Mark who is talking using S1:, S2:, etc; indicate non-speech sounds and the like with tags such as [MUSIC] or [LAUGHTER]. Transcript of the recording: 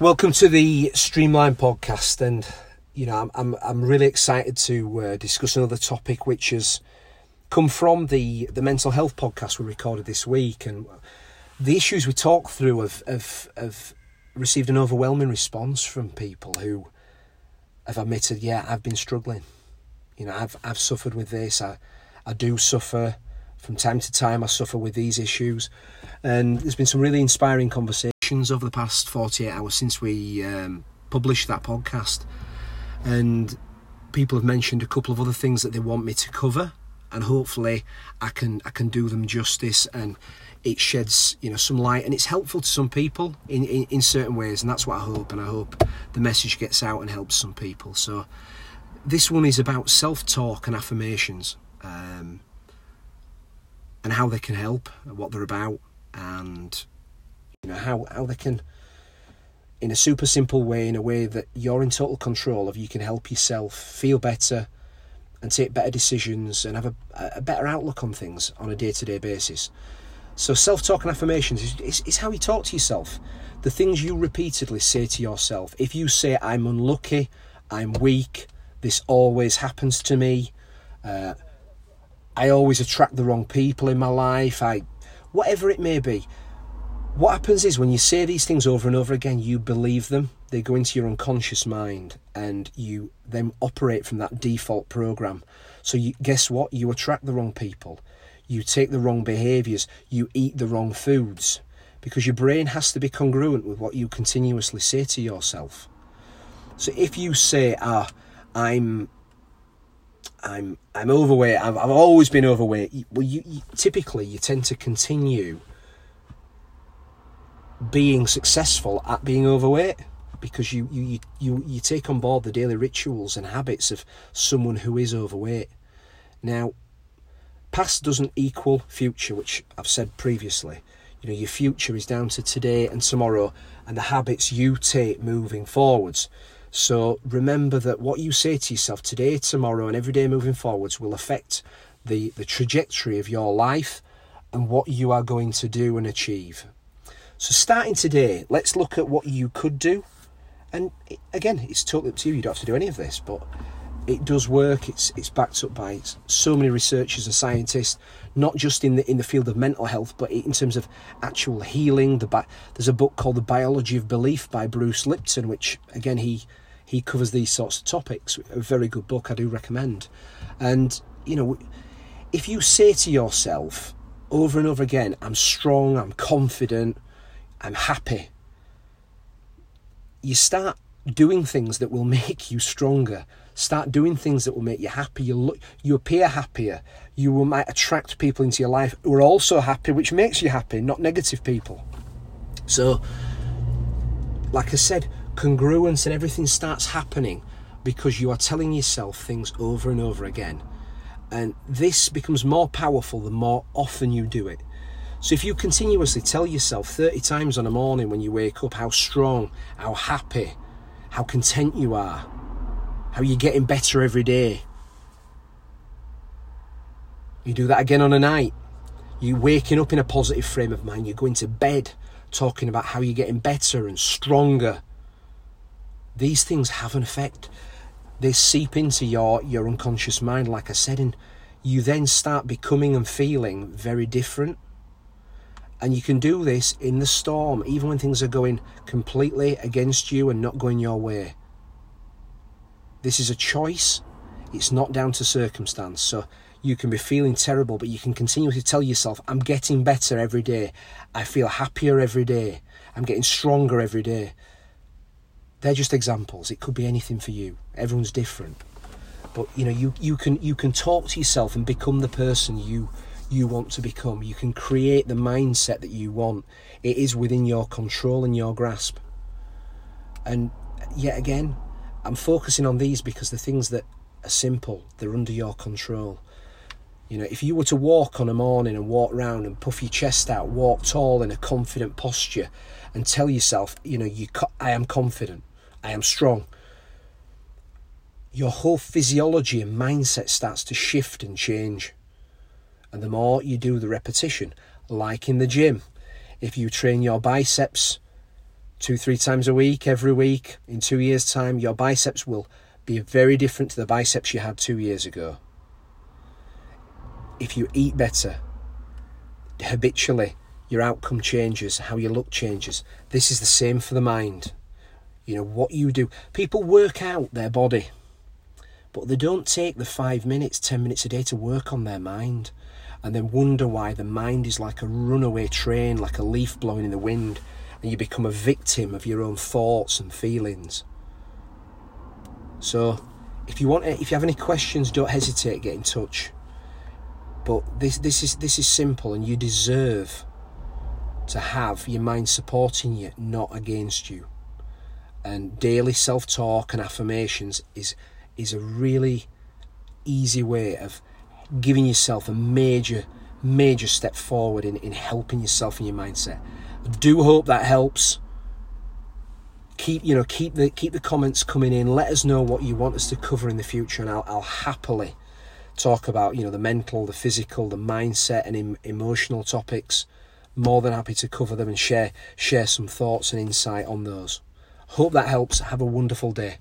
S1: Welcome to the Streamline podcast, and you know I'm I'm, I'm really excited to uh, discuss another topic which has come from the the mental health podcast we recorded this week, and the issues we talked through have have, have received an overwhelming response from people who have admitted, yeah, I've been struggling. You know, I've I've suffered with this. I I do suffer from time to time. I suffer with these issues, and there's been some really inspiring conversations over the past 48 hours since we um, published that podcast. And people have mentioned a couple of other things that they want me to cover, and hopefully I can I can do them justice and it sheds you know some light and it's helpful to some people in, in, in certain ways and that's what I hope and I hope the message gets out and helps some people so this one is about self-talk and affirmations um, and how they can help what they're about and you know how how they can in a super simple way in a way that you're in total control of you can help yourself feel better and take better decisions and have a, a better outlook on things on a day-to-day basis. So self-talk and affirmations is, is, is how you talk to yourself. The things you repeatedly say to yourself. If you say i'm unlucky i'm weak this always happens to me uh, i always attract the wrong people in my life i whatever it may be what happens is when you say these things over and over again, you believe them. They go into your unconscious mind, and you then operate from that default program. So, you, guess what? You attract the wrong people, you take the wrong behaviors, you eat the wrong foods, because your brain has to be congruent with what you continuously say to yourself. So, if you say, "Ah, I'm I'm I'm overweight. I've, I've always been overweight. Well, you, you, typically you tend to continue being successful at being overweight because you, you, you, you take on board the daily rituals and habits of someone who is overweight. Now, past doesn't equal future, which I've said previously. You know, your future is down to today and tomorrow and the habits you take moving forwards. So remember that what you say to yourself today, tomorrow, and every day moving forwards will affect the, the trajectory of your life and what you are going to do and achieve. So, starting today, let's look at what you could do. And again, it's totally up to you. You don't have to do any of this, but it does work. It's it's backed up by so many researchers and scientists, not just in the in the field of mental health, but in terms of actual healing. The there's a book called The Biology of Belief by Bruce Lipton, which again he he covers these sorts of topics. A very good book, I do recommend. And you know, if you say to yourself over and over again, "I'm strong, I'm confident," I'm happy. You start doing things that will [LAUGHS] make you stronger. Start doing things that will make you happy. You look, you appear happier. You will, might attract people into your life who are also happy, which makes you happy, not negative people. So, like I said, congruence and everything starts happening because you are telling yourself things over and over again. And this becomes more powerful the more often you do it. So if you continuously tell yourself 30 times on a morning when you wake up how strong, how happy, how content you are, how you're getting better every day, you do that again on a night. You're waking up in a positive frame of mind. You're going to bed talking about how you're getting better and stronger. These things have an effect. They seep into your, your unconscious mind, like I said, and you then start becoming and feeling very different. And you can do this in the storm, even when things are going completely against you and not going your way. This is a choice, it's not down to circumstance. So you can be feeling terrible, but you can continue to tell yourself, I'm getting better every day. I feel happier every day. I'm getting stronger every day. They're just examples. It could be anything for you. Everyone's different. But you know, you, you can you can talk to yourself and become the person you you want to become. You can create the mindset that you want. It is within your control and your grasp. And yet again, I'm focusing on these because the things that are simple, they're under your control. You know, if you were to walk on a morning and walk around and puff your chest out, walk tall in a confident posture, and tell yourself, you know, you, I am confident, I am strong. Your whole physiology and mindset starts to shift and change. And the more you do the repetition, like in the gym, if you train your biceps two, three times a week, every week, in two years' time, your biceps will be very different to the biceps you had two years ago. If you eat better, habitually, your outcome changes, how you look changes. This is the same for the mind. You know, what you do. People work out their body, but they don't take the five minutes, ten minutes a day to work on their mind and then wonder why the mind is like a runaway train, like a leaf blowing in the wind, and you become a victim of your own thoughts and feelings. So, if you want, if you have any questions, don't hesitate. Get in touch. But this, this is this is simple, and you deserve to have your mind supporting you, not against you. And daily self-talk and affirmations is is a really easy way of giving yourself a major, major step forward in, in helping yourself in your mindset. I do hope that helps. Keep you know keep the keep the comments coming in. Let us know what you want us to cover in the future, and I'll, I'll happily talk about you know the mental, the physical, the mindset, and em- emotional topics. More than happy to cover them and share share some thoughts and insight on those. Hope that helps. Have a wonderful day.